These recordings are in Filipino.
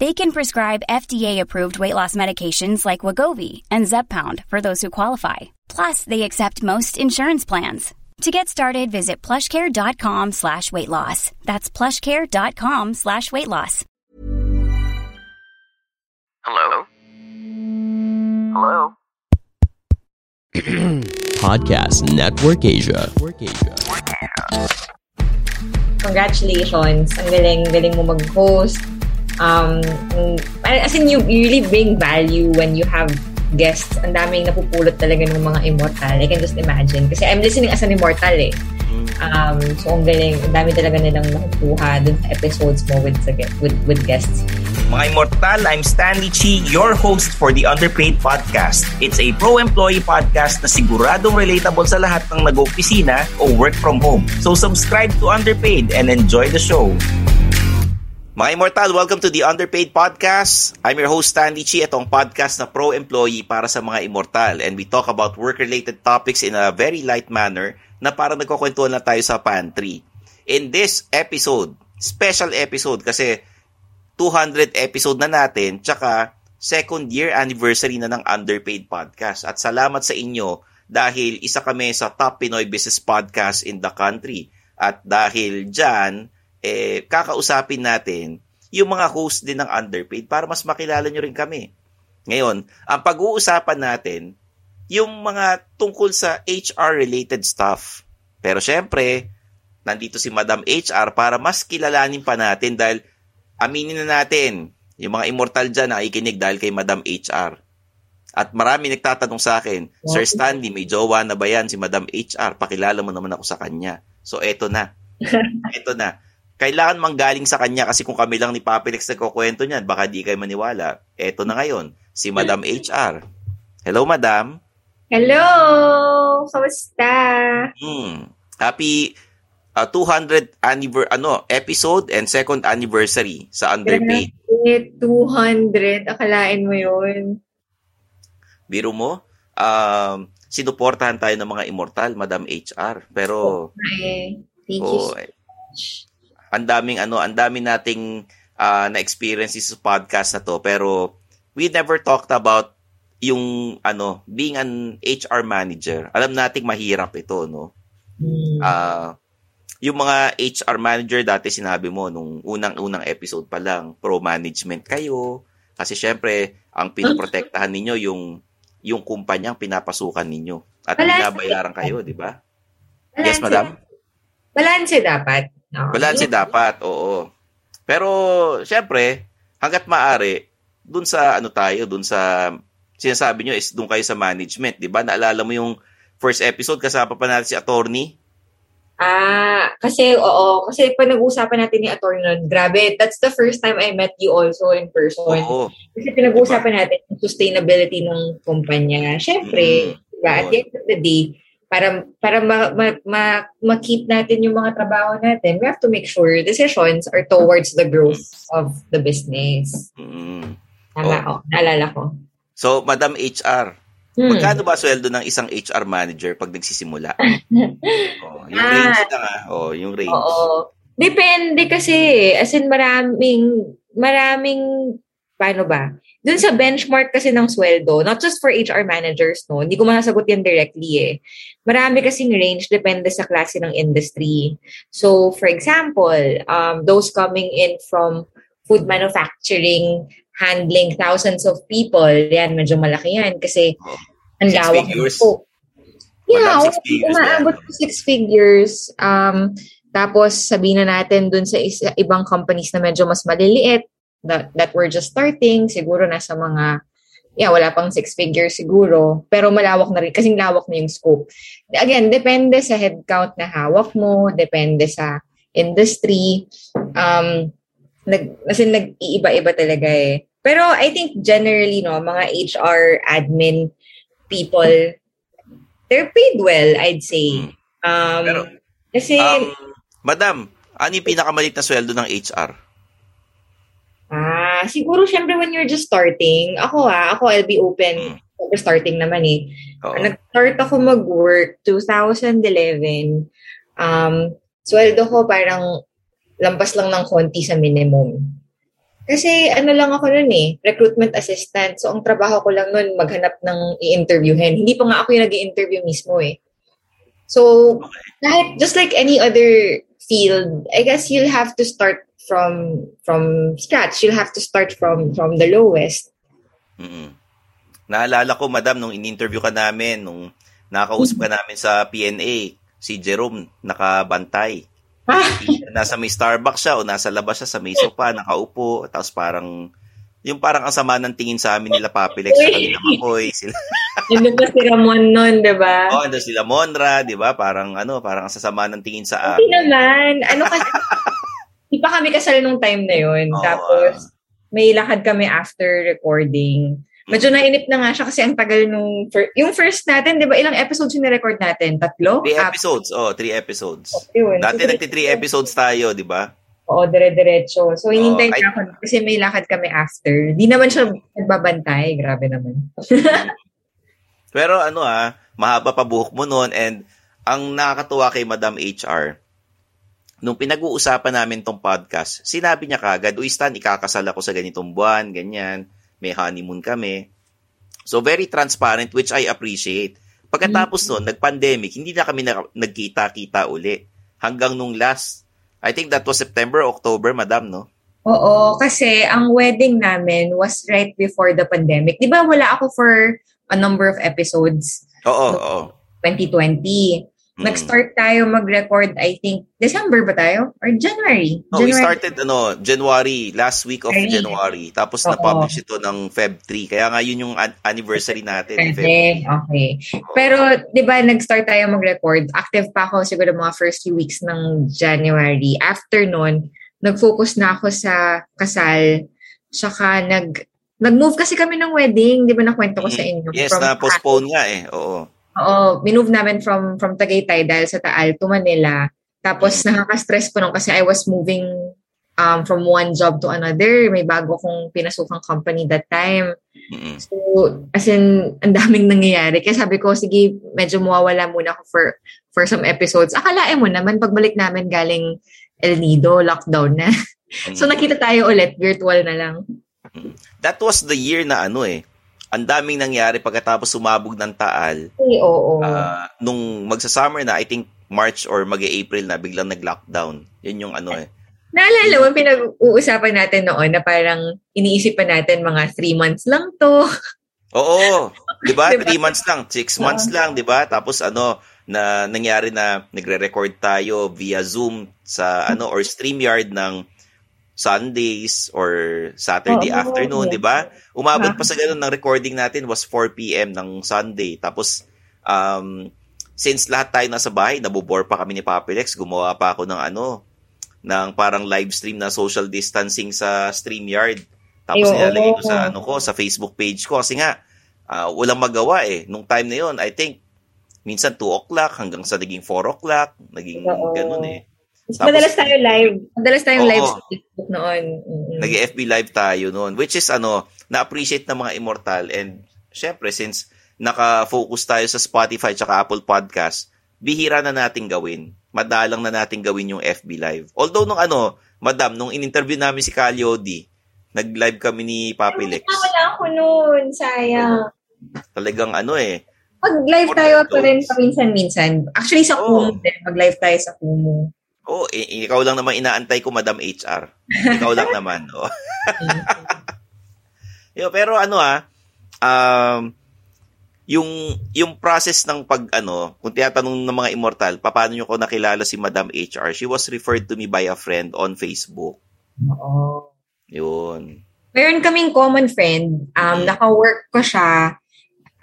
They can prescribe FDA-approved weight loss medications like Wagovi and Zepbound for those who qualify. Plus, they accept most insurance plans. To get started, visit plushcare.com slash weight loss. That's plushcare.com slash weight loss. Hello? Hello? Podcast Network Asia. Congratulations. Ang galing, galing mo mag-host. Um, as in, you, you really bring value when you have guests. Ang daming napupulot talaga ng mga immortal. I can just imagine. Kasi I'm listening as an immortal eh. Um, so, ang galing. Ang dami talaga nilang nakukuha dun sa episodes mo with, with, with guests. Mga Immortal, I'm Stanley Chi, your host for the Underpaid Podcast. It's a pro-employee podcast na siguradong relatable sa lahat ng nag-opisina o work from home. So subscribe to Underpaid and enjoy the show. Mga Immortal, welcome to the Underpaid Podcast. I'm your host Stanley Chi, itong podcast na pro-employee para sa mga Immortal. And we talk about work-related topics in a very light manner na parang nagkukwentuhan na tayo sa pantry. In this episode, special episode kasi 200 episode na natin, tsaka second year anniversary na ng Underpaid Podcast. At salamat sa inyo dahil isa kami sa top Pinoy business podcast in the country. At dahil dyan, eh, kakausapin natin yung mga host din ng Underpaid para mas makilala nyo rin kami. Ngayon, ang pag-uusapan natin, yung mga tungkol sa HR-related stuff. Pero syempre, nandito si Madam HR para mas kilalanin pa natin dahil aminin na natin, yung mga immortal dyan nakikinig dahil kay Madam HR. At marami nagtatanong sa akin, Sir Stanley, may jowa na ba yan si Madam HR? Pakilala mo naman ako sa kanya. So, eto na. eto na. Kailangan manggaling sa kanya kasi kung kami lang ni Papelex nagkukwento niyan, baka di kayo maniwala. Eto na ngayon, si Madam HR. Hello, Madam. Hello! Kamusta? Hmm. Happy uh, 200 anniver ano episode and second anniversary sa Underpaid. 200, akalain mo 'yun. Biro mo, um, sinuportahan tayo ng mga immortal, Madam HR. Pero okay. Thank oh, you so Ang daming ano, ang dami nating uh, na experiences sa podcast na to, pero we never talked about yung ano, being an HR manager. Alam nating mahirap ito, no? Uh, yung mga HR manager dati sinabi mo nung unang-unang episode pa lang, pro management kayo kasi syempre ang pinoprotektahan ninyo yung yung kumpanyang pinapasukan ninyo at binabayaran kayo, di ba? Yes, madam. Balanse dapat. No. Balanse dapat, oo. Pero syempre, hangga't maaari, dun sa ano tayo, dun sa sinasabi nyo is dun kayo sa management, di ba? Naalala mo yung first episode kasama pa natin si attorney Ah, kasi oo, kasi pag nag-uusapan natin ni attorney nun, grabe, that's the first time I met you also in person. Oo. Kasi pinag-uusapan diba? natin yung sustainability ng kumpanya. Siyempre, mm. diba, at the end of the day, para para ma, ma, ma, ma-keep natin yung mga trabaho natin, we have to make sure decisions are towards the growth of the business. Mm. Tama, oh. oh, naalala ko. So, Madam HR, Hmm. Magkano ba sweldo ng isang HR manager pag nagsisimula? oh, yung ah. range na nga. Oh, yung range. Oo. Depende kasi. As in, maraming, maraming, paano ba? Dun sa benchmark kasi ng sweldo, not just for HR managers, no? Hindi ko masasagot yan directly eh. Marami kasing range, depende sa klase ng industry. So, for example, um, those coming in from food manufacturing, handling thousands of people, yan, medyo malaki yan. Kasi, ang Six lawak po. Yeah, umaabot to six figures. Um, tapos sabihin na natin dun sa isa, ibang companies na medyo mas maliliit that, that we're just starting, siguro nasa mga, yeah, wala pang six figures siguro. Pero malawak na rin, kasing lawak na yung scope. Again, depende sa headcount na hawak mo, depende sa industry. Um, nag, kasi nag-iiba-iba talaga eh. Pero I think generally, no, mga HR admin people, they're paid well, I'd say. Um, Pero, kasi, Um, Madam, ano yung pinakamalit na sweldo ng HR? Siguro syempre when you're just starting, ako ah, ako I'll be open. Syempre starting naman eh. Oo. Nag-start ako mag-work 2011. Um, sweldo ko parang lampas lang ng konti sa minimum. Kasi ano lang ako nun eh, recruitment assistant. So ang trabaho ko lang nun maghanap ng i-interviewin. Hindi pa nga ako yung nag interview mismo eh. So, kahit just like any other field, I guess you'll have to start from from scratch. You'll have to start from from the lowest. Mm-mm. Naalala ko, madam, nung in-interview ka namin, nung nakausap ka namin sa PNA, si Jerome nakabantay. Ah, Nasa may Starbucks siya o nasa labas siya sa may sopa, nakaupo, tapos parang, yung parang ang sama ng tingin sa amin nila Papilex sa kanila Makoy. Sila, yun pa si Ramon nun, di ba? oh, ando sila Monra, di ba? Parang ano, parang ang sasama ng tingin sa Hindi amin. naman. Ano kasi, di pa kami kasal nung time na yun. Oo, Tapos, may lakad kami after recording. Medyo nainip na nga siya kasi ang tagal nung... Fir- yung first natin, di ba, ilang episodes yung record natin? Tatlo? Three episodes, oh, three episodes. Yun. Dati So, nagti three episodes tayo, di ba? Oo, dire-diretso. So, hinintay Oo, niya ako kasi may lakad kami after. Di naman siya nagbabantay. Grabe naman. Pero ano ah, mahaba pa buhok mo noon and ang nakakatuwa kay Madam HR, nung pinag-uusapan namin tong podcast, sinabi niya kagad, Uy Stan, ikakasal ako sa ganitong buwan, ganyan, may honeymoon kami. So very transparent, which I appreciate. Pagkatapos Mm. noon, nag-pandemic, hindi na kami na- nagkita-kita uli. Hanggang nung last, I think that was September, October, Madam, no? Oo, kasi ang wedding namin was right before the pandemic. Di ba wala ako for a number of episodes Oo, oo. 2020. Mm. Nag-start tayo mag-record, I think, December ba tayo? Or January? No, we January. started ano, January, last week of January. January. Tapos Oo. na-publish ito ng Feb 3. Kaya nga yun yung an- anniversary natin. Feb Pwede, okay. Pero, di ba, nag-start tayo mag-record. Active pa ako siguro mga first few weeks ng January. After nun, nag-focus na ako sa kasal. Tsaka nag, nag-move kasi kami ng wedding. Di ba nakwento ko sa inyo? Mm. Yes, na-postpone nga eh. Oo. Oo, minove namin from from Tagaytay dahil sa Taal to Manila. Tapos nakaka-stress po nung kasi I was moving um, from one job to another. May bago kong pinasukang company that time. So, as in, ang daming nangyayari. Kaya sabi ko, sige, medyo mawawala muna ako for, for some episodes. Akalain mo naman, pagbalik namin galing El Nido, lockdown na. so, Mm. nakita tayo ulit, virtual na lang. That was the year na ano eh. Ang daming nangyari pagkatapos sumabog ng Taal. Ay, oo. Ah, nung magsa-summer na, I think March or mag-April na, biglang nag-lockdown. Yun yung ano eh. Naalala mo, pinag-uusapan natin noon na parang iniisip pa natin mga three months lang to. Oo. 'Di ba? Diba? Three months lang, six months lang, 'di ba? Tapos ano, na nangyari na nagre-record tayo via Zoom sa ano or StreamYard ng Sundays or Saturday Oo. afternoon, 'di ba? Umabot Ah. pa sa ganun ng recording natin was 4 PM ng Sunday. Tapos um since lahat tayo nasa bahay, nabobore pa kami ni Papilex, gumawa pa ako ng ano, ng parang live stream na social distancing sa StreamYard. Tapos Ay, nilalagay ko sa ano ko, sa Facebook page ko kasi nga ah, walang magawa eh. Nung time na yon, I think minsan 2 o'clock hanggang sa naging 4 o'clock, naging Oo. ganun eh. Tapos- madalas tayo live. Madalas tayong Oo. live sa Facebook noon. Mm-mm. Nag-FB live tayo noon, which is ano, na-appreciate ng mga immortal and syempre since naka-focus tayo sa Spotify at Apple Podcast, bihira na nating gawin. madalang na natin gawin yung FB Live. Although nung ano, madam, nung in-interview namin si Caliodi, nag-live kami ni Papi Lex. Ah, wala ako noon. Sayang. Talagang ano eh. Mag-live tayo pa rin paminsan-minsan. Actually, sa Oo. Kumu din. Mag-live tayo sa Kumu. Oh, i- ikaw lang naman inaantay ko, Madam HR. Ikaw lang naman. Oh. Yo, pero ano ah, um, yung yung process ng pag ano, kung tinatanong ng mga immortal, paano nyo ko nakilala si Madam HR? She was referred to me by a friend on Facebook. Oo. Yun. Meron kaming common friend. Um, Mm. Naka-work ko siya.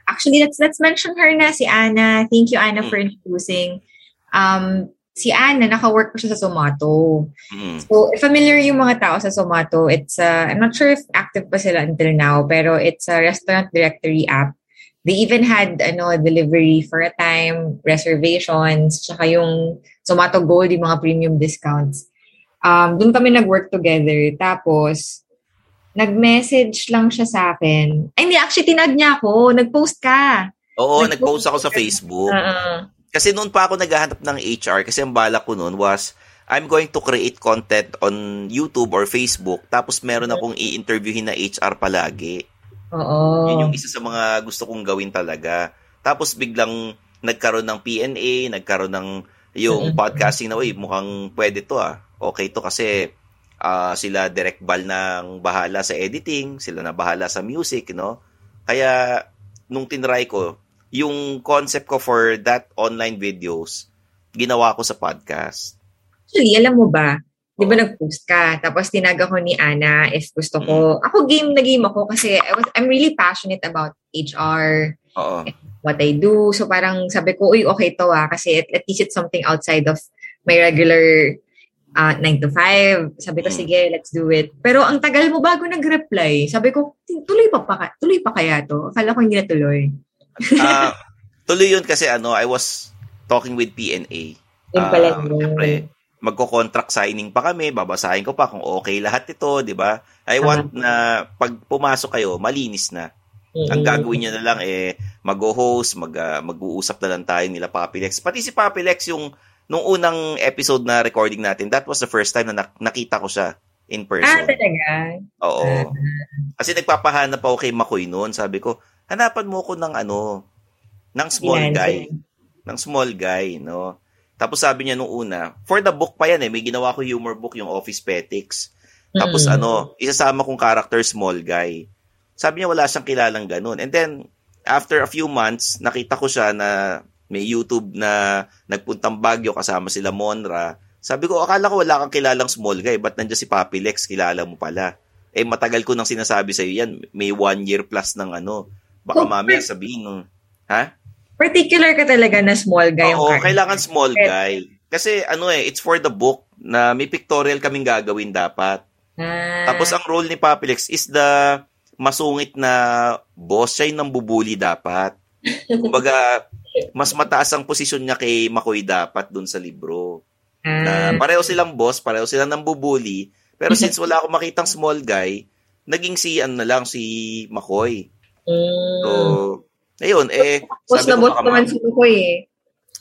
Actually, let's let's mention her na, si Anna. Thank you, Anna, Mm. for introducing. Um, si Anna, naka-work ko siya sa Zomato. Mm. So, familiar yung mga tao sa Zomato, it's, uh, I'm not sure if active pa sila until now, pero it's a restaurant directory app. They even had, ano, delivery for a time, reservations, tsaka yung Zomato Gold, yung mga premium discounts. Um, doon kami nag-work together. Tapos, nag-message lang siya sa akin. Ay, hindi, actually, tinag niya ako. Nag-post ka. Oo, Nag- nag-post ako sa Facebook. Uh, Kasi noon pa ako naghahanap ng HR kasi ang balak ko noon was I'm going to create content on YouTube or Facebook tapos meron akong i-interviewin na HR palagi. oo. Yun yung isa sa mga gusto kong gawin talaga. Tapos biglang nagkaroon ng PNA, nagkaroon ng yung podcasting na, uy, mukhang pwede to ah. Okay to kasi ah, sila direct bal ng bahala sa editing, sila na bahala sa music, no? Kaya nung tinry ko, yung concept ko for that online videos, ginawa ko sa podcast. Actually, alam mo ba, di ba nag-post ka, tapos tinag ako ni Ana if gusto ko. Mm. Ako game na game ako kasi I was, I'm really passionate about HR, Oo. what I do. So parang sabi ko, uy, okay to ah, kasi at, at least it's something outside of my regular uh, 9 to 5. Sabi ko, Mm. sige, let's do it. Pero ang tagal mo bago nag-reply. Sabi ko, tuloy pa, pa tuloy pa kaya to? Akala ko hindi na tuloy. Ah, tuloy yun kasi ano, I was talking with PNA. Pala Ah, yun. syempre, magko-contract signing pa kami, babasahin ko pa kung okay lahat ito, 'di ba? I Tama. want na pag pumasok kayo, malinis na. Ang Mm-mm. gagawin niyo na lang eh mag-host, mag ah, mag-uusap na lang tayo nila Papilex. Pati si Papilex yung nung unang episode na recording natin, that was the first time na nak- nakita ko siya in Ah, person. talaga? Oo. Kasi nagpapahanap ako kay Makoy noon. Sabi ko, hanapan mo ko ng ano, ng small Freelancer. guy. Ng small guy, no? Tapos sabi niya nung una, for the book pa yan eh, may ginawa ko humor book, yung Office Petics. Tapos Mm-mm. ano, isasama kong character small guy. Sabi niya wala siyang kilalang ganun. And then, after a few months, nakita ko siya na may YouTube na nagpuntang Baguio kasama sila Monra. Sabi ko, akala ko wala kang kilalang small guy. Ba't nandiyan si Papi Lex? Kilala mo pala. Eh, matagal ko nang sinasabi sa'yo yan. May one year plus ng ano. Baka Oh, mamaya sabihin, no? ha? Particular ka talaga na small guy. Oo, kailangan small guy. Kasi ano eh, it's for the book na may pictorial kaming gagawin dapat. Ah, Tapos ang role ni Papilex is the masungit na boss. Siya yung nambubuli dapat. Kumbaga, mas mataas ang posisyon niya kay Makoy dapat dun sa libro. ah, Na pareho silang boss, pareho silang nambubuli. Pero since wala akong makitang small guy, naging si ano na lang si Makoy. Mm. So, ayun, eh, boss sabi na boss naman ma- si Kukoy eh.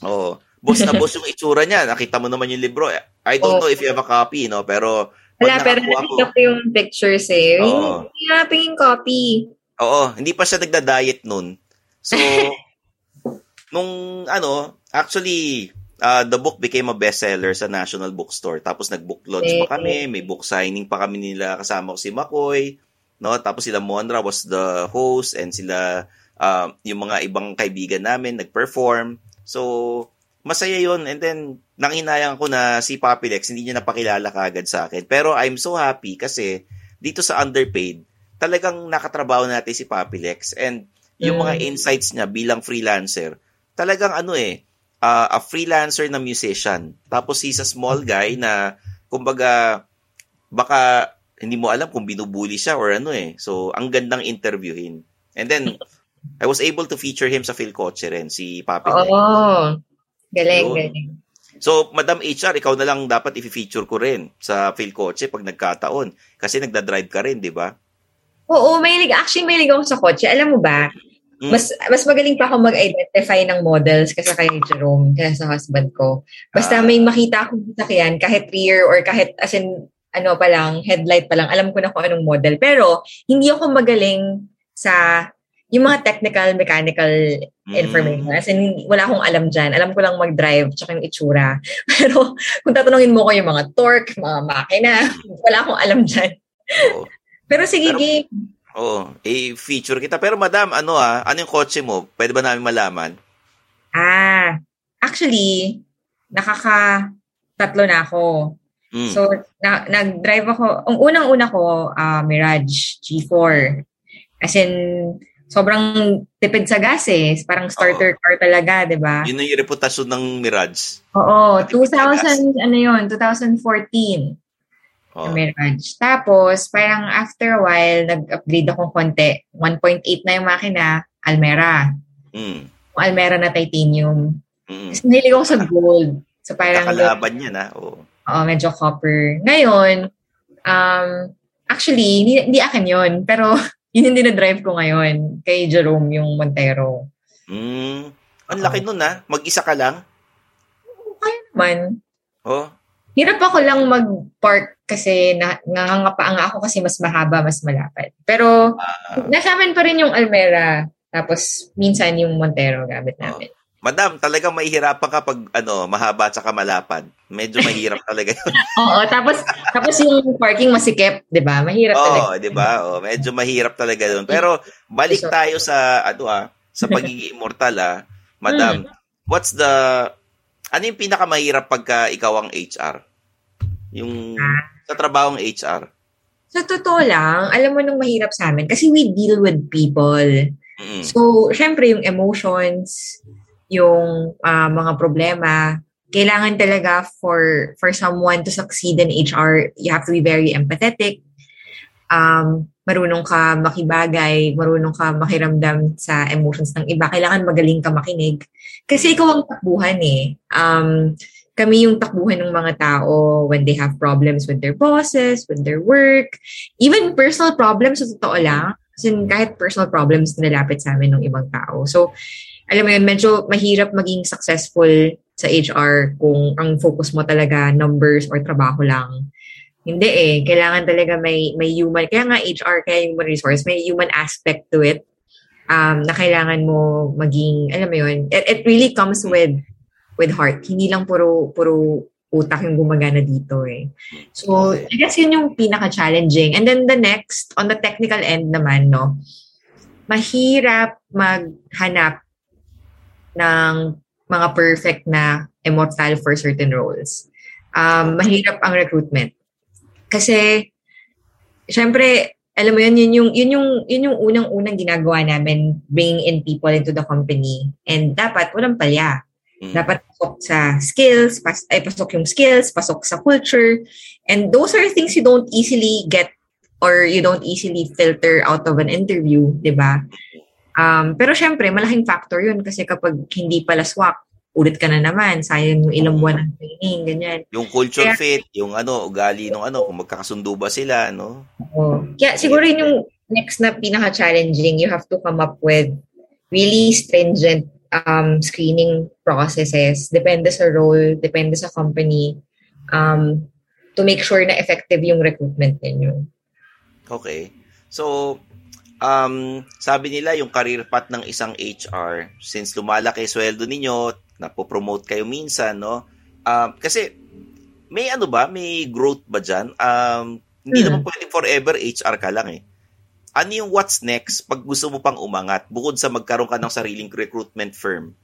Oo. Boss na boss yung itsura niya. Nakita mo naman yung libro. I don't Oo. know if you have a copy, no? Pero, Wala, pero nakita ko yung pictures eh. Oo. Hindi nga, pingin copy. Oo, hindi pa siya nagda-diet nun. So, nung ano, actually, uh, the book became a bestseller sa National Bookstore. Tapos nag-book launch pa kami, may book signing pa kami nila kasama ko si Makoy, no? Tapos sila Monra was the host and sila uh, yung mga ibang kaibigan namin nag-perform. So, masaya yun. And then, nanghinayang ko na si Papi Lex, hindi niya napakilala kaagad sa akin. Pero I'm so happy kasi dito sa Underpaid, talagang nakatrabaho natin si Papi Lex. And yung mga insights niya bilang freelancer, talagang ano eh, uh, a freelancer na musician. Tapos he's a small guy na, kumbaga, baka hindi mo alam kung binubuli siya or ano eh. So, ang gandang interviewin. And then, I was able to feature him sa Phil Coche rin, si Papi Oo. Lex. Galing, Yun. galing. So, Madam HR, ikaw na lang dapat i-feature ko rin sa Phil Coche pag nagkataon. Kasi nagda-drive ka rin, di ba? Oo, may lig. Actually, may lig ako sa kotse. Alam mo ba, Mm. Mas mas magaling pa ako mag-identify ng models kasi kay Jerome, kaya sa husband ko. Basta Ah. may makita akong sasakyan, kahit rear or kahit as in, ano pa lang, headlight pa lang, alam ko na kung anong model. Pero, hindi ako magaling sa yung mga technical, mechanical Mm. information. As in, wala akong alam dyan. Alam ko lang mag-drive tsaka yung itsura. Pero, kung tatanungin mo ko yung mga torque, mga makina, wala akong alam dyan. Oo. Pero sige, Pero- game. Oo, i-feature kita. Pero madam, ano ah, ano yung kotse mo? Pwede ba namin malaman? Ah, actually, nakaka tatlo na ako. Mm. So, na, nag-drive ako. Ang unang-una ko, ah, Mirage G4. As in, sobrang tipid sa gas eh. Parang starter car talaga, di ba? Yun yung reputasyon ng Mirage. Oo, tipid sa gas. 2000, ano yun, 2014. Oo. yung Mirage. Tapos, parang after a while, nag-upgrade akong konti. 1.8 na yung makina, Almera. Mm. Almera na titanium. Mm. Tapos, nahilig ako sa gold. So, parang, Kakalaban yan ah. Oo. Oo, medyo copper. Ngayon, um, actually, hindi, hindi akin yun. Pero, yun yung dinadrive ko ngayon. Kay Jerome, yung Montero. Mm. Ang laki nun ah. Mag-isa ka lang. Kaya naman. Oh. Hirap ako lang mag-park kasi na, nangangapa nga ako kasi mas mahaba, mas malapad. Pero, Ah. nasa amin pa rin yung Almera. Tapos, minsan yung Montero gamit namin. Madam, talagang mahihirapan ka pag ano, mahaba at saka malapad. Medyo mahirap talaga yun. Oo, tapos tapos yung parking masikip, 'di ba? Mahirap talaga. Oo, 'di ba? Oh, medyo mahirap talaga yun. Pero balik tayo sa ano ah, sa pagiging immortal ah. Madam, what's the ano yung pinakamahirap pagka ikaw ang HR? Yung sa trabahong HR. Sa totoo lang, alam mo nung mahirap sa amin kasi we deal with people. Mm. So, syempre yung emotions, yung ah, mga problema, kailangan talaga for for someone to succeed in HR, you have to be very empathetic. Um, marunong ka makibagay, marunong ka makiramdam sa emotions ng iba. Kailangan magaling ka makinig. Kasi ikaw ang takbuhan eh. Um, kami yung takbuhan ng mga tao when they have problems with their bosses, with their work, even personal problems, sa totoo lang. Kasi kahit personal problems nilapit sa amin ng ibang tao. So, alam mo yun, medyo mahirap maging successful sa HR kung ang focus mo talaga numbers or trabaho lang. Hindi eh. Kailangan talaga may, may human, kaya nga HR, kaya human resource, may human aspect to it um, na kailangan mo maging, alam mo yun, it, it really comes with with heart. Hindi lang puro, puro utak yung gumagana dito eh. So, I guess yun yung pinaka-challenging. And then the next, on the technical end naman, no, mahirap maghanap ng mga perfect na immortal for certain roles. Um, mahirap ang recruitment. Kasi, syempre, alam mo yun, yun yung, yun yung, yun yung unang-unang ginagawa namin, bringing in people into the company. And dapat, walang palya. Mm. Dapat pasok sa skills, pas, ay pasok yung skills, pasok sa culture. And those are things you don't easily get or you don't easily filter out of an interview, di ba? Um, pero syempre, malaking factor yun kasi kapag hindi pala swak, ulit ka na naman, sayang yung ilang buwan ng training, ganyan. Yung culture Kaya- fit, yung ano, ugali ng ano, kung magkakasundo ba sila, no? Oo. Kaya siguro yun yung next na pinaka-challenging, you have to come up with really stringent um, screening processes. Depende sa role, depende sa company, um, to make sure na effective yung recruitment ninyo. Okay. So, um, sabi nila yung career path ng isang HR, since lumalaki sweldo ninyo, napopromote kayo minsan, no? Um, kasi, may ano ba? May growth ba dyan? Um, hindi Hmm. naman pwede forever HR ka lang eh. Ano yung what's next pag gusto mo pang umangat bukod sa magkaroon ka ng sariling recruitment firm?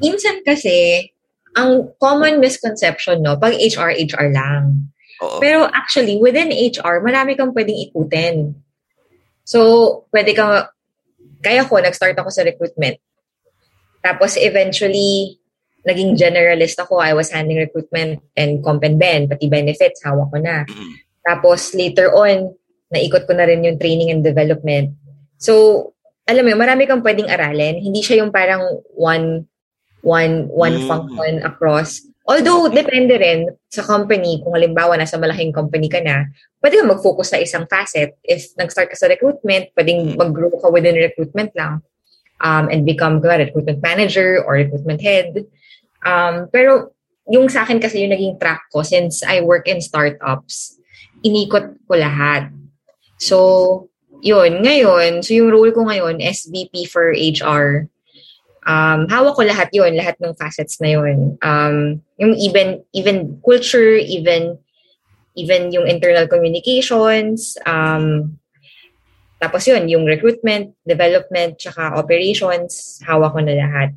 Minsan kasi, ang common misconception, no, pag HR, HR lang. Oo. Pero actually, within HR, marami kang pwedeng ikutin. So, pwede ka, kaya ko, nag-start ako sa recruitment. Tapos eventually, naging generalist ako. I was handling recruitment and comp and ben, pati benefits, hawak ko na. Mm. Tapos later on, naikot ko na rin yung training and development. So, alam mo, yun, marami kang pwedeng aralin. Hindi siya yung parang one one one Mm. function across. Although, depende rin sa company. Kung halimbawa, nasa malaking company ka na, pwede ka mag-focus sa isang facet. If nag-start ka sa recruitment, pwedeng Mm. mag-grow ka within recruitment lang. um, and become a recruitment manager or recruitment head. Um, pero yung sa akin kasi yung naging track ko since I work in startups, inikot ko lahat. So, yun, ngayon, so yung role ko ngayon, SVP for HR, um, hawak ko lahat yun, lahat ng facets na yun. Um, yung even, even culture, even, even yung internal communications, um, tapos yun, yung recruitment, development, tsaka operations, hawak ko na lahat.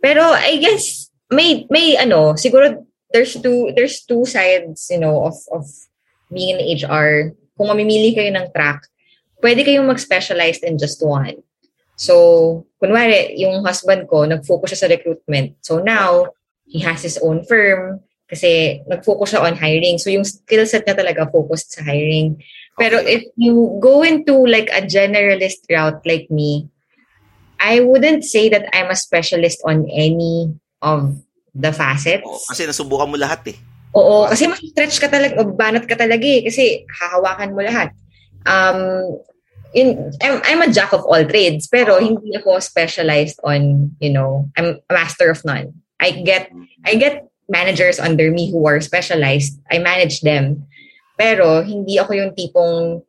Pero I guess, may, may ano, siguro there's two, there's two sides, you know, of, of being in HR, kung mamimili kayo ng track, pwede kayong mag-specialize in just one. So, kunwari, yung husband ko, nag-focus siya sa recruitment. So now, he has his own firm kasi nag-focus siya on hiring. So yung skill set niya talaga focused sa hiring. Pero Okay. if you go into like a generalist route like me, I wouldn't say that I'm a specialist on any of the facets. Oo, kasi nasubukan mo lahat eh. Oo, kasi mas stretch ka talaga, banat ka talaga eh, kasi hahawakan mo lahat. Um, in, I'm, I'm a jack of all trades, pero hindi ako specialized on, you know, I'm a master of none. I get, I get managers under me who are specialized. I manage them. Pero hindi ako yung tipong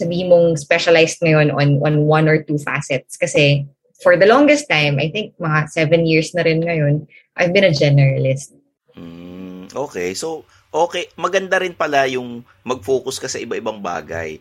sabihin mong specialized ngayon on, on one or two facets. Kasi for the longest time, I think mga seven years na rin ngayon, I've been a generalist. Mm, okay. So, okay. Maganda rin pala yung mag-focus ka sa iba-ibang bagay.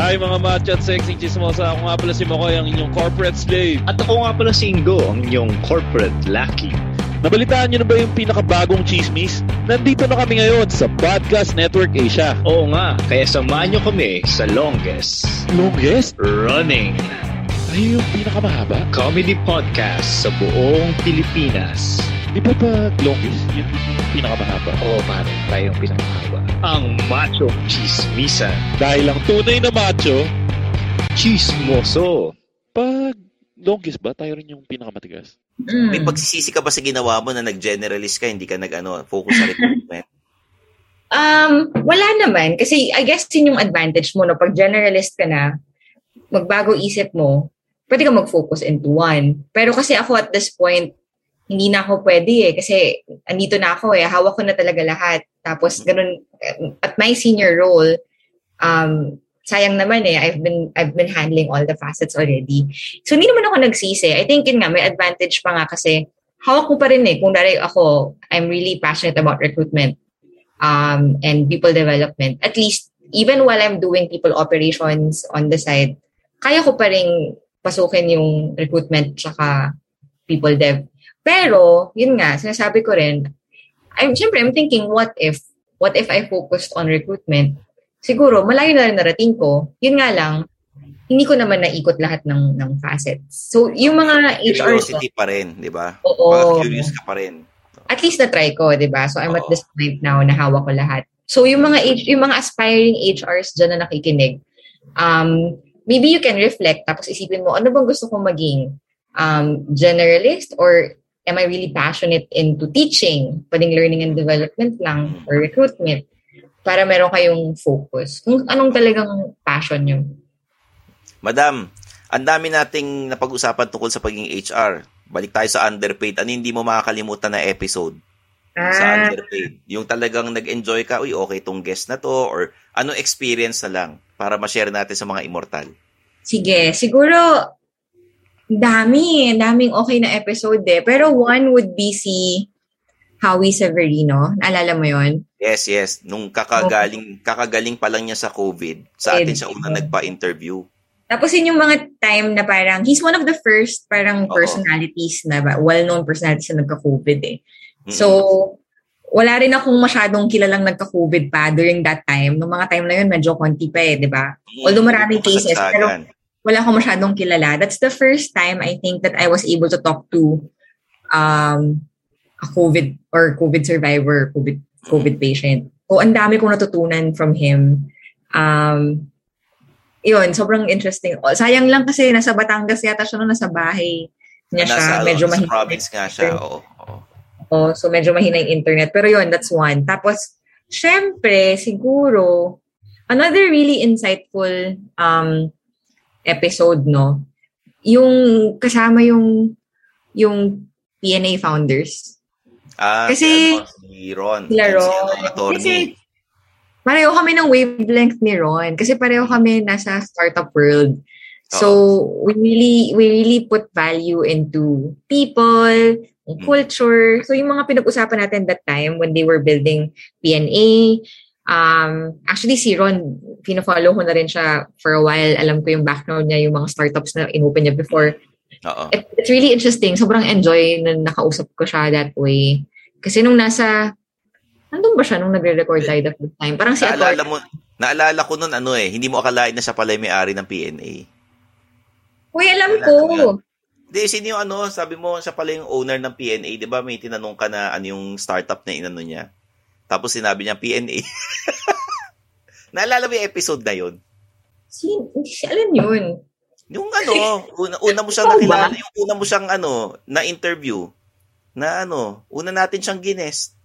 Hi mga macho at sexy chismosa. Ako nga pala si Makoy, ang inyong corporate slave. At ako nga pala si Ingo, ang inyong corporate lucky. Nabalitaan niyo na ba yung pinakabagong chismis? Nandito na kami ngayon sa Podcast Network Asia. Oo nga, kaya samahan nyo kami sa longest Longest? running Ay, yung pinakamahaba? comedy podcast sa buong Pilipinas. Di ba pag longest, yun yung pinakamahaba? Oo pare, tayo yung pinakamahaba. Ang macho chismisan. Dahil ang tunay na macho, Chismoso. pag longest ba, tayo rin yung pinakamatigas? Mm. May pagsisisi ka ba sa ginawa mo na nag-generalist ka, hindi ka nag-ano, focus sa recruitment? Um, wala naman. Kasi I guess yun yung advantage mo. No? Pag generalist ka na, magbago isip mo, pwede ka mag-focus into one. Pero kasi ako at this point, hindi na ako pwede eh. Kasi andito na ako eh. Hawak ko na talaga lahat. Tapos ganun, at my senior role, um, sayang naman eh. I've been, I've been handling all the facets already. So hindi naman ako nagsisi. I think yun nga, may advantage pa nga kasi hawak ko pa rin eh. Kung dari ako, I'm really passionate about recruitment um, and people development. At least, even while I'm doing people operations on the side, kaya ko pa rin pasukin yung recruitment tsaka people dev. Pero, yun nga, sinasabi ko rin, I'm, syempre, I'm thinking, what if? What if I focused on recruitment? Siguro, malayo na rin narating ko. Yun nga lang, hindi ko naman naikot lahat ng ng facets. So, yung mga HR Curiosity pa rin, di ba? Oo. Baka curious ka pa rin. at least na-try ko, di ba? So I'm at Oo. this point now na hawak ko lahat. So yung mga H- yung mga aspiring HRs dyan na nakikinig, um, maybe you can reflect tapos isipin mo, ano bang gusto kong maging? Um, generalist or am I really passionate into teaching? Pwedeng learning and development lang or recruitment para meron kayong focus. Kung anong talagang passion nyo. Madam, ang dami nating napag-usapan tungkol sa pagiging HR. Balik tayo sa underpaid. Ano hindi mo makakalimutan na episode sa Ah, underpaid? Yung talagang nag-enjoy ka, uy, okay tong guest na to, or ano experience na lang para ma-share natin sa mga immortal. sige, siguro dami, daming okay na episode eh. Pero one would be si Howie Severino. Naalala mo yon? Yes, yes. Nung kakagaling, kakagaling pa lang niya sa COVID, sa atin siya unang nagpa-interview. Tapos yun yung mga time na parang, he's one of the first parang Oo. personalities na, well-known personalities na nagka-COVID eh. Mm-mm. So, wala rin akong masyadong kilalang nagka-COVID pa during that time. Nung mga time na yun, medyo konti pa eh, di ba? Although maraming cases, kasagsagan. Wala akong masyadong kilala. That's the first time I think that I was able to talk to um, a COVID or COVID survivor, COVID, COVID patient. So, ang dami kong natutunan from him. Um, yun, sobrang interesting. O, sayang lang kasi nasa Batangas yata siya nung nasa bahay niya siya. Nasa, medyo sa mahina. province nga siya. Oo, oo. Oh, so medyo mahina yung internet. Pero yun, that's one. Tapos, syempre, siguro, another really insightful um, episode, no? yung kasama yung yung PNA founders. Ah, Kasi- si, ano, si Ron. Sila Ron. Si, ano, attorney. Kasi pareho kami ng wavelength ni Ron. Kasi pareho kami nasa startup world. So, we really, we really put value into people, yung Mm. culture. So, yung mga pinag-usapan natin that time when they were building PNA, um, actually si Ron, pinafollow ko na rin siya for a while. Alam ko yung background niya, yung mga startups na inopen niya before. Oo. It- it's really interesting. Sobrang enjoy na nakausap ko siya that way. Kasi nung nasa, nandun ba siya nung nagre-record tayo the first time? Parang si Naalala Ator. mo, naalala ko nun ano eh, hindi mo akalain na siya pala yung may-ari ng PNA. Uy, alam ko. Di, sino yung ano, sabi mo, siya pala yung owner ng PNA, di ba? May tinanong ka na ano yung startup na inano niya. Tapos sinabi niya PNA. Naalala mo yung episode na yun? Si, hindi siya alam yun. Yung ano, una, una mo siyang nakilala, yung una mo siyang ano, na interview, na ano, una natin siyang ginest.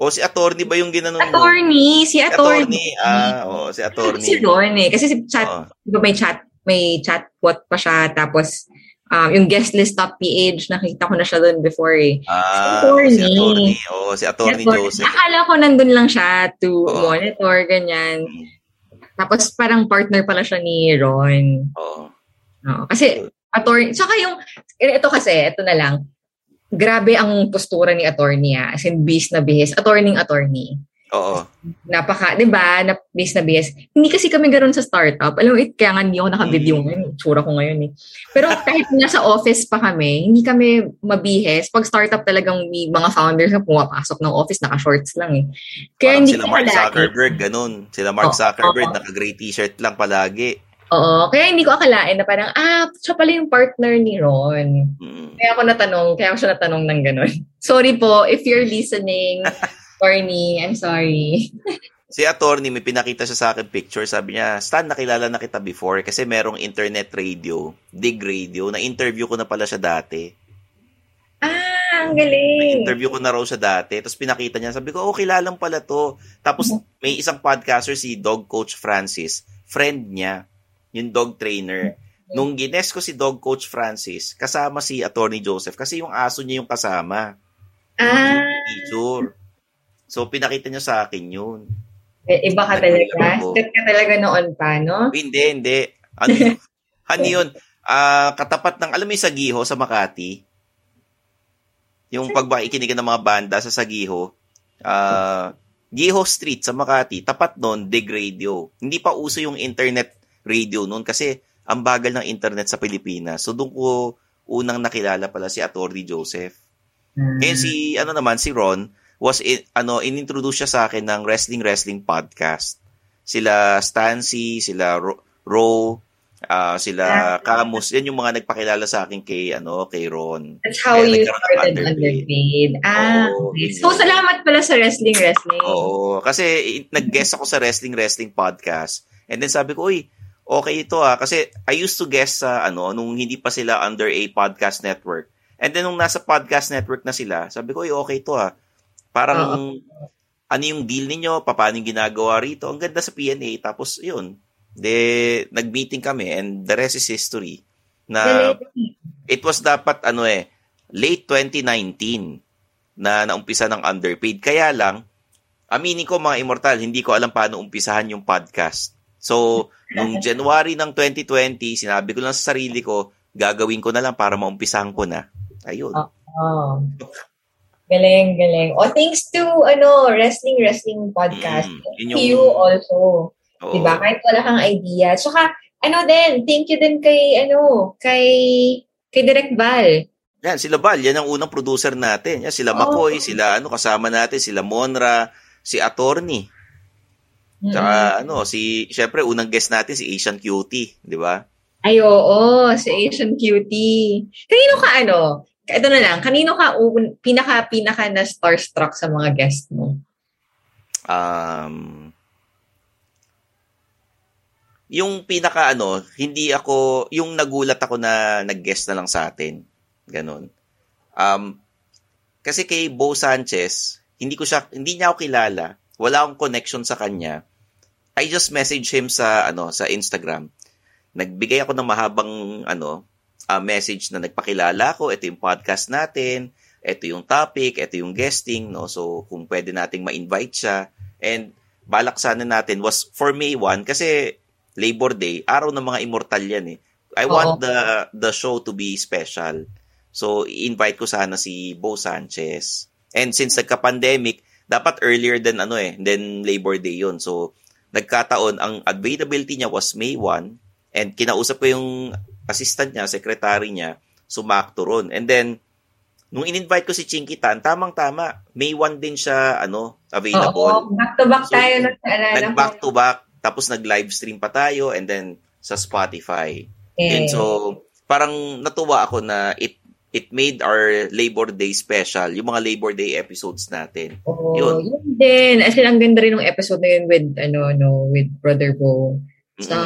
O si attorney ba yung ginanong mo? Attorney, si Si attorney. Ah, oo, si attorney. Si Ron eh. Kasi si chat, ba may chat, may chatbot pa siya. Tapos, um, yung guest list top PH, nakita ko na siya doon before eh. Ah, attorney. si attorney. Oo, si attorney Attorney. Joseph. Akala ko nandun lang siya to Oo. monitor, ganyan. Mm. Tapos parang partner pala siya ni Ron. Oo. Oo. Kasi, attorney, saka yung, ito kasi, ito na lang, grabe ang postura ni attorney ah. As in, bis na bis. Attorney attorney. Oo. Napaka, di ba, na bis na bis. Hindi kasi kami ganoon sa startup. Alam mo, it, kaya nga hindi ako naka-video Mm. ngayon. Tsura ko ngayon eh. Pero kahit nasa office pa kami, hindi kami mabihes. Pag startup talagang may mga founders na pumapasok ng office, naka-shorts lang eh. Kaya Parang hindi sila Mark palagi. Zuckerberg, ganun. Sila Mark Oo. Zuckerberg, Oo. naka-gray t-shirt lang palagi. Oo. Kaya hindi ko akalain na parang, ah, siya pala yung partner ni Ron. Mm. Kaya ako natanong, kaya ako siya natanong ng ganun. Sorry po, if you're listening, Barney, I'm sorry. Si attorney, may pinakita siya sa akin picture. Sabi niya, Stan, nakilala na kita before kasi merong internet radio, dig radio, na-interview ko na pala siya dati. Ah, ang galing. Na-interview ko na raw siya dati. Tapos pinakita niya, sabi ko, oh, kilalang pala to. Tapos may isang podcaster, si Dog Coach Francis, friend niya, yung dog trainer. Nung gines ko si Dog Coach Francis, kasama si Attorney Joseph kasi yung aso niya yung kasama. Ah, Picture. So, pinakita niya sa akin yun. eh, iba ka talaga. Sikat ka talaga noon pa, no? Hindi, hindi. Ano yun? ano yun? Ah, katapat ng, alam mo yung Sagiho sa Makati? Yung pagbakikinigan ng mga banda sa Sagiho. Ah, Giho Street sa Makati, tapat noon, Dig Radio. Hindi pa uso yung internet radio noon kasi ang bagal ng internet sa Pilipinas. So, doon ko unang nakilala pala si Attorney Joseph. Ngayon si ano naman si Ron was in, ano inintroduce siya sa akin ng Wrestling Wrestling podcast. Sila Stancy, sila Ro, Ro ah, sila Camus, yan yung mga nagpakilala sa akin kay ano kay Ron. That's how Kaya you started underpaid. Ah, Oo, okay. So, salamat pala sa wrestling wrestling. Oo, kasi nag-guest ako sa Wrestling Wrestling podcast. And then sabi ko, uy, okay ito ah. Kasi I used to guest sa ano, nung hindi pa sila under a podcast network. And then nung nasa podcast network na sila, sabi ko, uy, okay ito ah. Parang, ano yung deal ninyo? Pa- Paano yung ginagawa rito? Ang ganda sa PNA. Tapos, yun. De, nag-meeting kami and the rest is history. Na, it was dapat, ano eh, late 2019 na naumpisa ng underpaid. Kaya lang, aminin ko mga immortal, hindi ko alam paano umpisahan yung podcast. So, nung January ng 2020, sinabi ko lang sa sarili ko, gagawin ko na lang para maumpisahan ko na. Ayun. Oh. Galing, galing. Oh, thanks to, ano, Wrestling Wrestling Podcast. Mm, yung- you also. Oo. Diba? Kahit wala kang idea. Tsaka, ano din, thank you din kay, ano, kay, kay Direk Val. Yan, sila Val, yan ang unang producer natin. Yan, sila. McCoy, sila ano, kasama natin, sila Monra, si Attorney. Mm. Tsaka ano, si, syempre, unang guest natin, si Asian Cutie, di ba? Ay, oo, si Asian Cutie. Kanino ka, ano, ito na lang, kanino ka un, pinaka, pinaka na starstruck sa mga guest mo? Um, yung pinaka ano, hindi ako, yung nagulat ako na nag-guest na lang sa atin. Ganon. Um, kasi kay Bo Sanchez, hindi ko siya, hindi niya ako kilala. Wala akong connection sa kanya. I just message him sa, ano, sa Instagram. Nagbigay ako ng mahabang, ano, uh, message na nagpakilala ko, ito yung podcast natin, ito yung topic, ito yung guesting, no? So, kung pwede nating ma-invite siya. And balak sana natin was for May 1 kasi Labor Day, araw ng mga immortal yan eh. I Oo. want the the show to be special. So, i-invite ko sana si Bo Sanchez. And since nagka-pandemic, dapat earlier than ano eh, than Labor Day yun. So, nagkataon, ang availability niya was May 1 and kinausap ko yung assistant niya, secretary niya, sumakto ron. And then, nung in-invite ko si Chinky Tan, tamang-tama, May 1 din siya, ano, available. Oo, back to back So, tayo na naalala ko. Nag-back to back, tapos nag-live stream pa tayo, and then sa Spotify. Eh, And so, parang natuwa ako na it it made our Labor Day special, yung mga Labor Day episodes natin. Oo, yun. yun. din. As in, ang ganda rin ng episode na yun with, ano, no, with Brother Bo. So,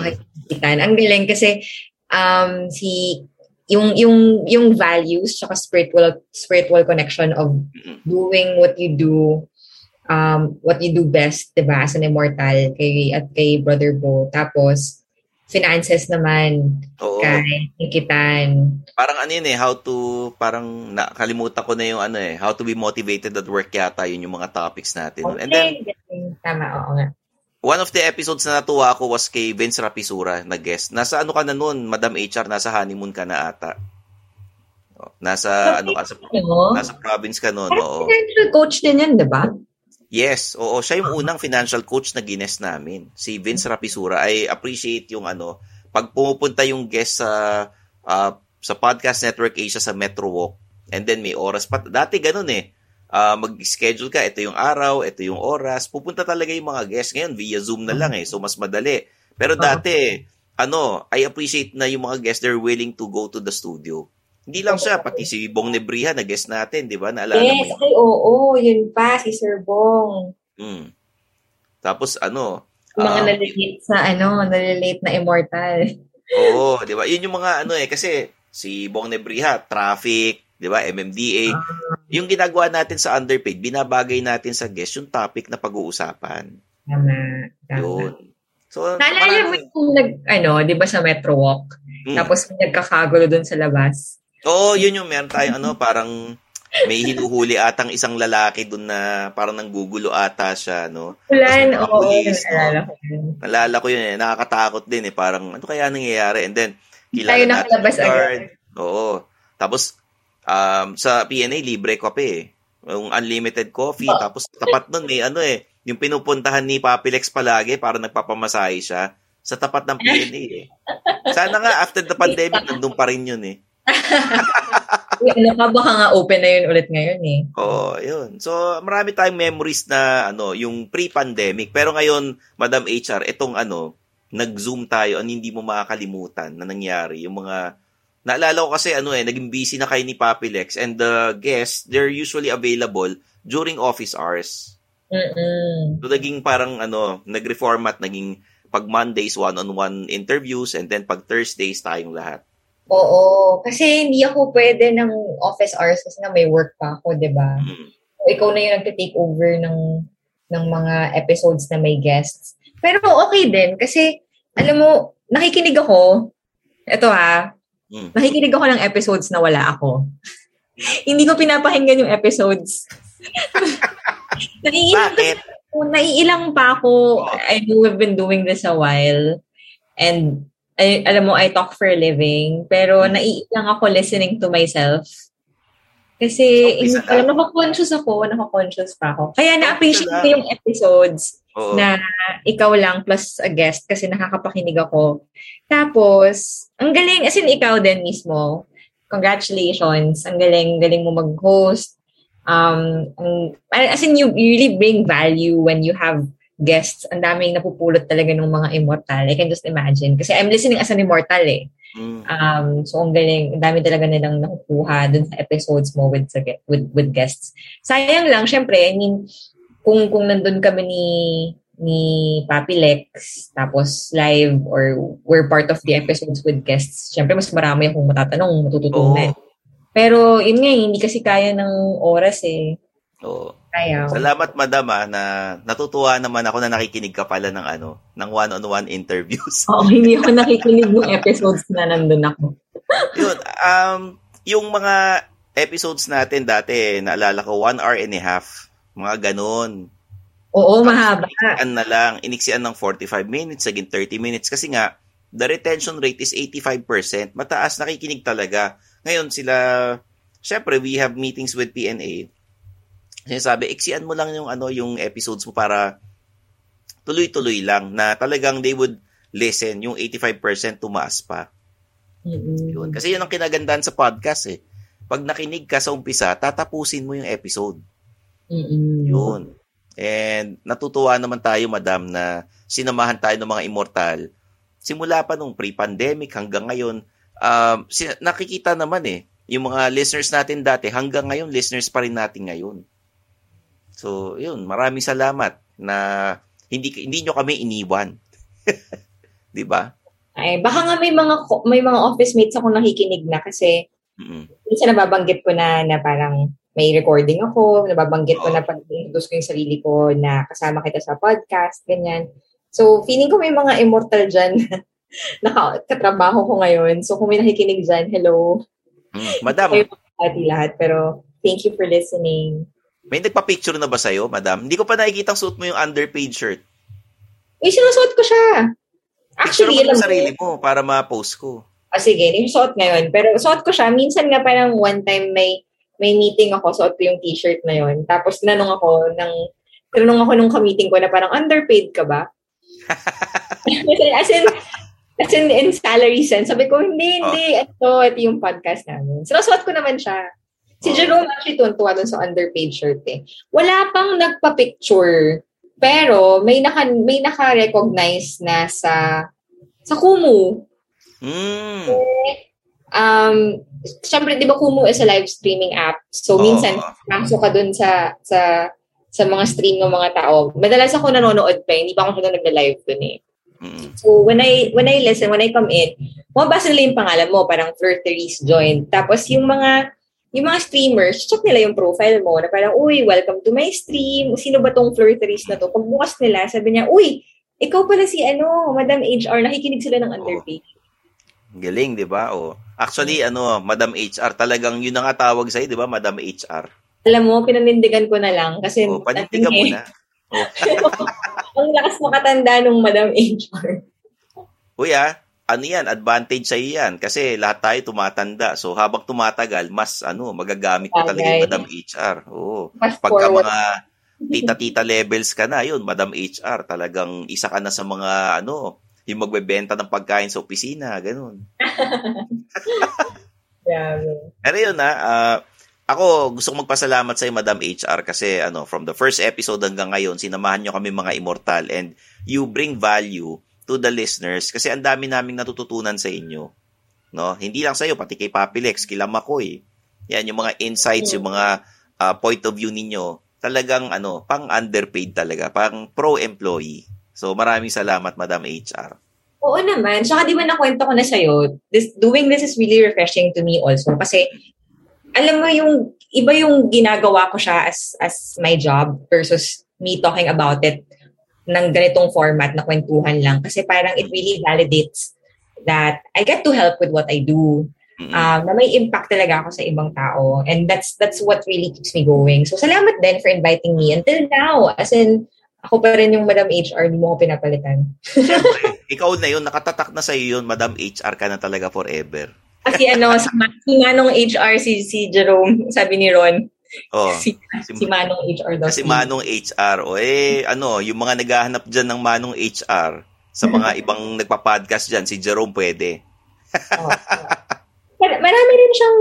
kikitan. Ang galing kasi, um, si, yung, yung, yung values, tsaka spiritual, spiritual connection of doing what you do, um, what you do best, diba, as an immortal, kay, at kay Brother Bo. Tapos, finances naman, Oo. kay Kikitan. Parang ano yun eh, how to, parang nakalimutan ko na yung ano eh, how to be motivated at work yata, yun yung mga topics natin. And then, Okay, tama, oo nga. One of the episodes na natuwa ako was kay Vince Rapisura na guest. Nasa ano ka na nun, Madam HR, nasa honeymoon ka na ata. Oh, Nasa, ano ka, sa, nasa province ka nun, Parang oo. financial coach din yan, diba? Yes, oo, siya yung unang financial coach na gines namin. Si Vince Rapisura. I appreciate yung ano, pag pumupunta yung guest sa ah, sa Podcast Network Asia sa Metro Walk, and then may oras pa. Dati ganun eh. Ah, mag-schedule ka, ito yung araw, ito yung oras. Pupunta talaga yung mga guests. Ngayon, via Zoom na lang eh, so mas madali. Pero dati, ano, I appreciate na yung mga guests, they're willing to go to the studio. Hindi lang siya, pati si Bong Nebriha na guest natin, di ba? Naalala mo Yes, yun? ay oo, yun pa, si Sir Bong. Mm. Tapos ano, mga um, nalilate sa, ano, nalilate na immortal. oo, 'di ba? Yun yung mga ano eh kasi si Bong Nebriha, traffic, 'di ba? MMDA. Yung ginagawa natin sa underpaid, binabagay natin sa guest yung topic na pag-uusapan. Tama, tama. Yun. So, Naalala mo yung nag, ano, di ba sa Metro Walk? Mm. Tapos nagkakagulo dun sa labas. Oo, yun yung meron tayong ano, parang may hinuhuli atang isang lalaki dun na parang nanggugulo ata siya, no? Ulan, oo, may police, naalala ko yun. Nalala ko yun eh, nakakatakot din eh, parang ano kaya nangyayari? And then, kilala Tayo natin nakalabas agad. Oo. Tapos, um, sa PNA, libre kape eh. Yung unlimited coffee. Oh. Tapos, tapat nun may ano eh, yung pinupuntahan ni Papilex palagi para nagpapamasahe siya sa tapat ng PNA eh. Sana nga, after the pandemic, nandun pa rin yun eh. Ano ka, baka nga open na yun ulit ngayon eh. Oo, yun. So, marami tayong memories na ano, yung pre-pandemic. Pero ngayon, Madam HR, itong ano, nag-zoom tayo, ang hindi mo makakalimutan na nangyari. Yung mga, naalala ko kasi ano eh, naging busy na kayo ni Papilex and the guests, they're usually available during office hours. Mm-mm. So, naging parang ano, nag-reformat, naging pag Mondays, one-on-one interviews and then pag Thursdays, tayong lahat. Oo, kasi hindi ako pwede ng office hours kasi nga may work pa ako, di ba? Mm. So, ikaw na yung nagte-take over ng, ng mga episodes na may guests. Pero okay din kasi, alam mo, nakikinig ako, eto ha, Mm. nakikinig ako ng episodes na wala ako. Hindi ko pinapakinggan yung episodes. naiilang, Bakit? naiilang pa ako. I know we've been doing this a while. And I, alam mo, I talk for a living. Pero Hmm. naiilang ako listening to myself. Kasi, hindi, alam, nakakonsyos ako, nakakonsyos pa ako. Kaya na-appreciate ko yung episodes Oo. na ikaw lang plus a guest kasi nakakapakinig ako. Tapos, ang galing, as in ikaw din mismo, congratulations, ang galing, galing mo mag-host. Um, ang- as in, you, you really bring value when you have guests. Ang daming napupulot talaga ng mga immortal. I can just imagine. Kasi I'm listening as an immortal eh. Mm. Um, so ang galing, ang dami talaga nilang nakukuha dun sa episodes mo with, with, with guests. Sayang lang, syempre, I mean, kung, kung nandun kami ni, ni Papi Lex, tapos live or we're part of the episodes with guests, syempre mas marami akong matatanong, matututunan. Oo. Pero yun nga, eh, hindi kasi kaya ng oras eh. Oo. Kaya. Salamat madam ah, na natutuwa naman ako na nakikinig ka pala ng ano, ng one-on-one interviews. Oo, hindi ako nakikinig ng episodes na nandun ako. Yun, um, yung mga episodes natin dati, naalala ko, one hour and a half. Mga ganun. Oo, mahaba. Iniksian na lang. Iniksian ng 45 minutes, naging 30 minutes. Kasi nga, the retention rate is 85%. Mataas, nakikinig talaga. Ngayon sila, syempre, we have meetings with PNA. Sinasabi, iksian mo lang yung, ano, yung episodes mo para tuloy-tuloy lang na talagang they would listen. Yung 85% tumaas pa. Mm-mm. Yun. Kasi yun ang kinagandahan sa podcast eh. Pag nakinig ka sa umpisa, tatapusin mo yung episode. Mm-mm. Yun. And natutuwa naman tayo, madam, na sinamahan tayo ng mga immortal. Simula pa nung pre-pandemic hanggang ngayon, um, nakikita naman eh, yung mga listeners natin dati, hanggang ngayon, listeners pa rin natin ngayon. So, yun, maraming salamat na hindi hindi nyo kami iniwan. 'Di ba? Ay, baka nga may mga may mga office mates ako nakikinig na kasi Mm. minsan nababanggit ko na na parang may recording ako, nababanggit ko na pag introduce ko yung sarili ko na kasama kita sa podcast, ganyan. So, feeling ko may mga immortal dyan na katrabaho ko ngayon. So, kung may nakikinig dyan, hello. Mm. Madam, Kayo lahat. Pero, thank you for listening. may nagpa-picture na ba sa'yo, madam? Hindi ko pa nakikita suot mo yung underpaid shirt. Uy, sinusuot ko siya. Actually, Picture mo yung sarili mo para ma-post ko. Ah, sige, yung suot ngayon. Pero suot ko siya. Minsan nga parang one time may may meeting ako, suot ko yung t-shirt na yon. Tapos tinanong ako ng tinanong ako nung ka-meeting ko na parang underpaid ka ba? as in, as in, in salary sense. Sabi ko, hindi, hindi. Ito, ito yung podcast namin. So, nasuot ko naman siya. Si Oh. Jerome actually tuntua dun sa underpaid shirt eh. Wala pang nagpa-picture. Pero may naka may naka-recognize na sa sa Kumu. Mm. Um, syempre, di ba Kumu is a live streaming app. So, minsan, pasok ka dun sa, sa, sa mga stream ng mga tao. Madalas ako nanonood pa, eh. hindi pa ako siya nagla-live dun eh. Mm. So, when I, when I listen, when I come in, mabasa nila yung pangalan mo, parang flirteries joined. Tapos, yung mga, yung mga streamers, check nila yung profile mo na parang, uy, welcome to my stream. Sino ba tong flirteries na to? Pagbukas nila, sabi niya, uy, ikaw pala si ano, Madam HR, nakikinig sila ng underpaid. Galing, di ba? O, actually, ano, Madam HR, talagang yun ang tawag sa'yo, di ba, Madam HR? Alam mo, pinanindigan ko na lang kasi O, panindigan mo eh. na. O, ang lakas makatanda nung Madam HR. Uy, ah, ano yan, advantage sa'yo yan. Kasi lahat tayo tumatanda. So, habang tumatagal, mas, ano, magagamit mo talaga yung. Madam HR. Oo. Fast Pagka forward. mga tita-tita levels ka na, yun, Madam HR, talagang isa ka na sa mga, ano, yung magbebenta ng pagkain sa opisina, ganun. Grabe. Pero yun na, ah, ako gusto kong magpasalamat sa Madam HR kasi ano, from the first episode hanggang ngayon, sinamahan nyo kami mga immortal and you bring value to the listeners kasi ang dami naming natututunan sa inyo. No? Hindi lang sa iyo, pati kay Papilex, kila Makoy. Yan, yung mga insights, yung mga ah, point of view ninyo, talagang ano, pang underpaid talaga, pang pro-employee. So maraming salamat, Madam HR. Oo naman. Tsaka di ba nakwento ko na sa'yo, this, doing this is really refreshing to me also. Kasi, alam mo yung, iba yung ginagawa ko siya as, as my job versus me talking about it ng ganitong format na kwentuhan lang. Kasi parang it really validates that I get to help with what I do. Mm-mm. um, na may impact talaga ako sa ibang tao. And that's that's what really keeps me going. So, salamat din for inviting me until now. As in, ako pa rin yung Madam HR, hindi mo ako pinapalitan. Siyempre, ikaw na yun, nakatatak na sa iyo yun, Madam HR ka na talaga forever. Kasi ano, si, si Manong HR, si, si Jerome, sabi ni Ron, Oh, si, si Manong HR daw. Kasi Manong HR, o eh, ano, yung mga naghahanap dyan ng Manong HR, sa mga ibang nagpa-podcast dyan, si Jerome pwede. Oo. Mar- marami rin siyang,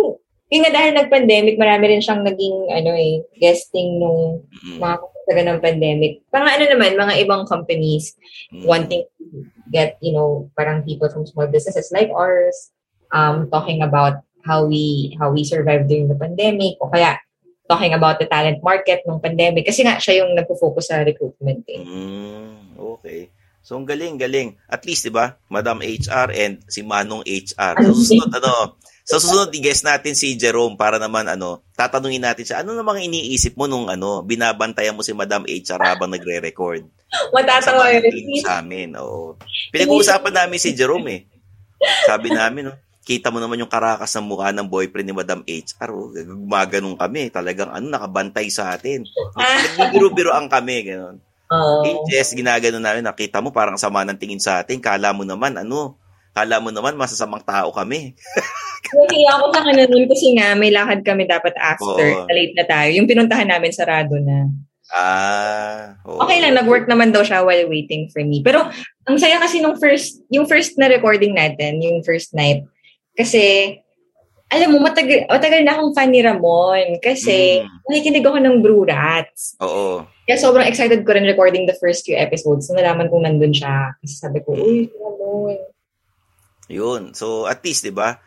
yung nga dahil nag-pandemic, marami rin siyang naging, ano eh, guesting nung Mm, mga kasagawa ng pandemic. Mga ano naman, mga ibang companies mm. wanting to get, you know, parang people from small businesses like ours, um, talking about how we how we survived during the pandemic o kaya talking about the talent market nung pandemic kasi nga siya yung nagpo-focus sa recruitment eh. Mm, okay. So, ang galing, galing. At least, di ba, Madam HR and si Manong HR. Sa susunod, ano, sa susunod, i-guess natin si Jerome para naman, ano, tatanungin natin siya, ano namang iniisip mo nung, ano, binabantayan mo si Madam HR habang nagre-record? Matatawa yun. sa amin, oo. Pinag-uusapan namin si Jerome, eh. Sabi namin, no, kita mo naman yung karakas ng mukha ng boyfriend ni Madam HR. Oh, gumaganong kami. Talagang ano, nakabantay sa atin. Nagbibiro-biro ang kami. Ganun. Oh. Yes, ginagano namin. Nakita mo parang sama ng tingin sa atin. Kala mo naman, ano, kala mo naman masasamang tao kami. Kasi ako sa kanya nun kasi nga may lakad kami dapat after. Oo. Late na tayo. Yung pinuntahan namin sarado na. Ah, oo. Okay lang, nag-work naman daw siya while waiting for me. Pero ang saya kasi nung first, yung first na recording natin, yung first night, kasi alam mo, matagal, matagal na akong fan ni Ramon kasi Mm. nakikinig ako ng Brew Rats. Oo. Kaya sobrang excited ko rin recording the first few episodes. Nung nalaman kong nandun siya. Kasi sabi ko, uy, Ramon. Yun. So, at least, di ba?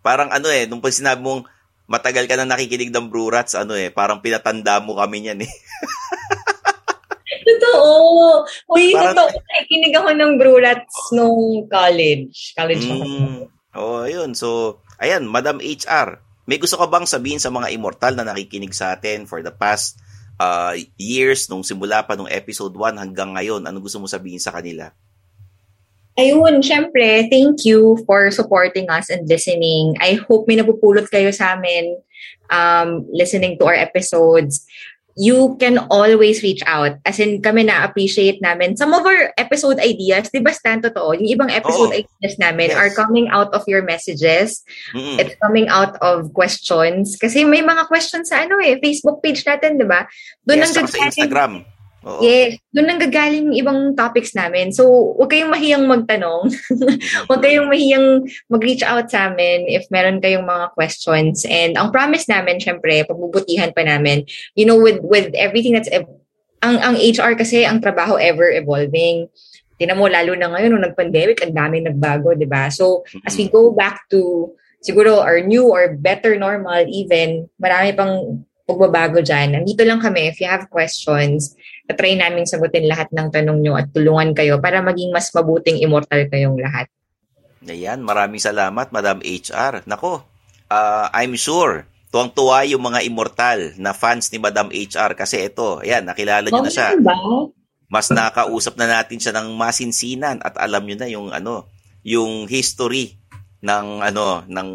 Parang ano eh, nung pag sinabi mong matagal ka na nakikinig ng Brew Rats, ano eh, parang pinatanda mo kami niyan eh. Totoo. Uy, Parang- totoo. Nakikinig ako ng Brew Rats nung college. College. Mm. Oh, yun. So, ayan, Madam HR, may gusto ka bang sabihin sa mga immortal na nakikinig sa atin for the past uh, years, nung simula pa nung episode 1 hanggang ngayon? Ano gusto mo sabihin sa kanila? Ayun, syempre, thank you for supporting us and listening. I hope may napupulot kayo sa amin um, listening to our episodes. You can always reach out. As in, kami na-appreciate namin. Some of our episode ideas, di ba Stan, totoo? Yung ibang episode Oo. ideas namin Yes. are coming out of your messages. Mm-mm. It's coming out of questions. Kasi may mga questions sa ano eh, Facebook page natin, di ba? Doon yes, ang sa Instagram. Oo. Yes, doon nang gagaling yung ibang topics namin. So, huwag kayong mahiyang magtanong. huwag kayong mahiyang mag-reach out sa amin if meron kayong mga questions. And ang promise namin, syempre, pagbubutihan pa namin, you know, with with everything that's, ev- ang, ang HR kasi, ang trabaho ever evolving. Tinan mo, lalo na ngayon, nung nag-pandemic, ang daming nagbago, di ba? So, as we go back to, siguro, our new or better normal even, marami pang pagbabago dyan. Nandito lang kami. If you have questions, try namin sagutin lahat ng tanong nyo at tulungan kayo para maging mas mabuting immortal kayong lahat. Ayan, maraming salamat, Madam HR. Nako, ah, I'm sure, tuwang-tuwa yung mga immortal na fans ni Madam HR kasi ito, ayan, nakilala nyo na siya. ba? Mas nakausap na natin siya ng masinsinan at alam nyo na yung ano, yung history ng ano, ng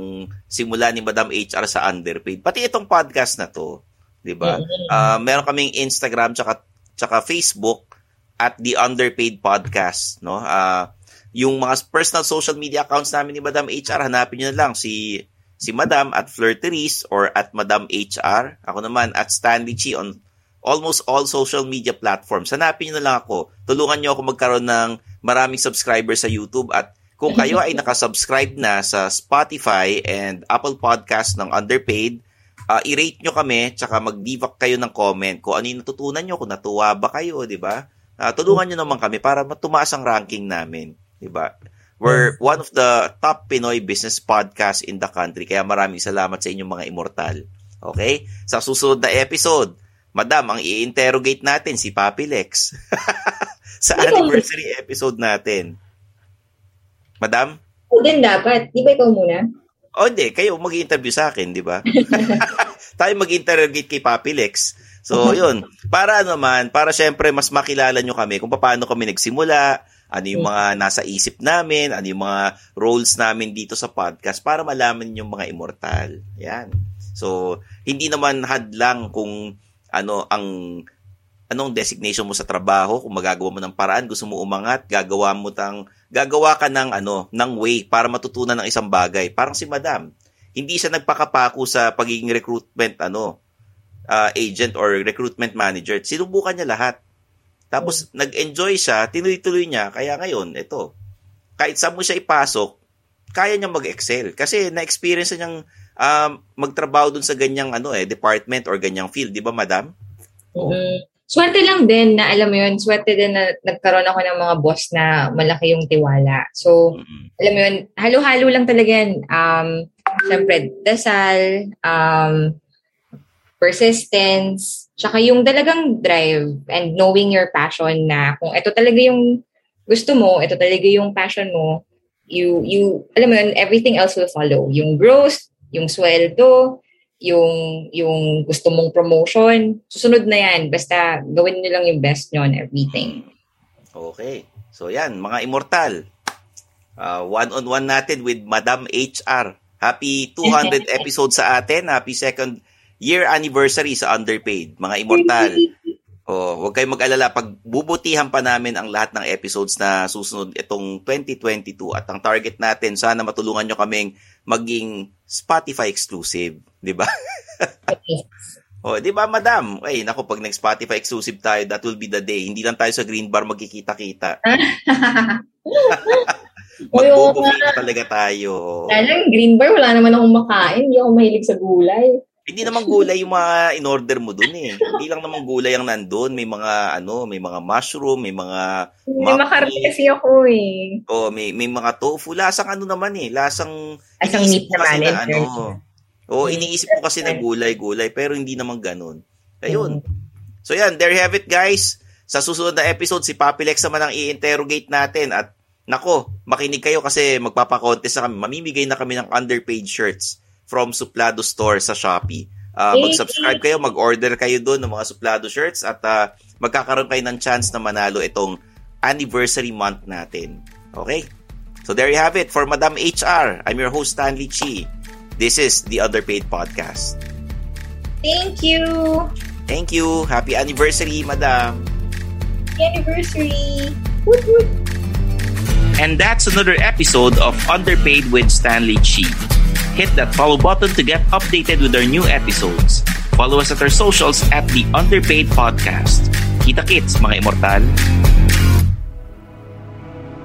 simula ni Madam HR sa underpaid. Pati itong podcast na to, 'di ba? Ah, meron kaming Instagram tsaka tsaka Facebook at the underpaid podcast, no? Ah, yung mga personal social media accounts namin ni Madam HR, hanapin niyo na lang si si Madam at Flirteries or at Madam HR. Ako naman at Stanley Chi on almost all social media platforms. Hanapin niyo na lang ako. Tulungan niyo ako magkaroon ng maraming subscribers sa YouTube at kung kayo ay nakasubscribe na sa Spotify and Apple Podcast ng Underpaid, uh, i-rate nyo kami, tsaka mag-leave kayo ng comment kung ano yung natutunan nyo, kung natuwa ba kayo, di ba? Ah, tulungan nyo naman kami para matumaas ang ranking namin, di ba? We're one of the top Pinoy business podcasts in the country, kaya maraming salamat sa inyong mga immortal. Okay? Sa susunod na episode, Madam, ang i-interrogate natin si Papi Lex. sa anniversary episode natin. Madam? O din dapat. Di ba ikaw muna? O hindi, kayo mag-interview sa akin, di ba? Tayo mag-interrogate kay Papi Lex. So, yun. Para naman, para syempre mas makilala nyo kami kung paano kami nagsimula, ano yung mga nasa isip namin, ano yung mga roles namin dito sa podcast para malaman yung mga immortal. Yan. So, hindi naman hadlang kung ano ang anong designation mo sa trabaho, kung magagawa mo ng paraan, gusto mo umangat, gagawa mo tang gagawa ka ng ano, ng way para matutunan ng isang bagay. Parang si Madam, hindi siya nagpakapako sa pagiging recruitment ano, uh, agent or recruitment manager. Sinubukan niya lahat. Tapos nag-enjoy siya, tinuloy-tuloy niya, kaya ngayon, ito. Kahit saan mo siya ipasok, kaya niya mag-excel kasi na-experience niyang um, magtrabaho dun sa ganyang ano eh, department or ganyang field, 'di ba, Madam? mm Swerte lang din na alam mo yun, swerte din na nagkaroon ako ng mga boss na malaki yung tiwala. So, Mm-mm. alam mo yun, halo-halo lang talaga yan. Um, Siyempre, dasal, um, persistence, tsaka yung talagang drive and knowing your passion na kung ito talaga yung gusto mo, ito talaga yung passion mo, you, you, alam mo yun, everything else will follow. Yung growth, yung sweldo, yung, yung gusto mong promotion, susunod na yan. Basta gawin nyo lang yung best nyo on everything. Okay. So yan, mga immortal. Uh, one-on-one natin with Madam HR. Happy 200 episodes sa atin. Happy second year anniversary sa Underpaid, mga immortal. Oh, huwag kayong mag-alala pag bubutihan pa namin ang lahat ng episodes na susunod itong 2022 at ang target natin sana matulungan nyo kaming maging Spotify exclusive, 'di ba? oh, 'di ba, madam? Ay, nako pag nag-Spotify exclusive tayo, that will be the day. Hindi lang tayo sa green bar magkikita-kita. Magbubuking talaga tayo. Kaya green bar, wala naman akong makain. Hindi ako mahilig sa gulay. Hindi naman gulay yung mga in-order mo dun eh. Hindi lang naman gulay ang nandun. May mga ano, may mga mushroom, may mga Hindi makarami kasi ako eh. Oh, may may mga tofu. Lasang ano naman eh. Lasang Lasang meat naman. Na, ano, oh, iniisip ko kasi na gulay-gulay pero hindi naman ganun. Ayun. So yan, there you have it guys. Sa susunod na episode, si Papi Lex naman ang i-interrogate natin at nako, makinig kayo kasi magpapakontest na kami. Mamimigay na kami ng underpaid shirts from Suplado Store sa Shopee. Uh, mag-subscribe kayo, mag-order kayo doon ng mga Suplado shirts at uh, magkakaroon kayo ng chance na manalo itong anniversary month natin. Okay? So there you have it for Madam HR. I'm your host Stanley Chi. This is the Underpaid Podcast. Thank you. Thank you. Happy anniversary, Madam. Happy anniversary. Woot woot. And that's another episode of Underpaid with Stanley Chi. Hit that follow button to get updated with our new episodes. Follow us at our socials at The Underpaid Podcast. Kita kits, mga immortal.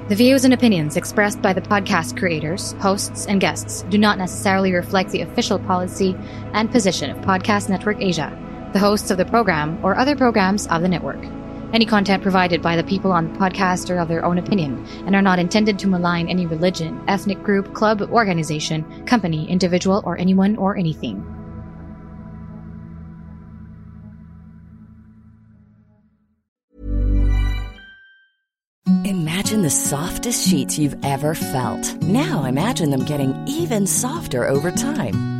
The views and opinions expressed by the podcast creators, hosts, and guests do not necessarily reflect the official policy and position of Podcast Network Asia, the hosts of the program, or other programs of the network. Any content provided by the people on the podcast are of their own opinion and are not intended to malign any religion, ethnic group, club, organization, company, individual, or anyone or anything. Imagine the softest sheets you've ever felt. Now imagine them getting even softer over time.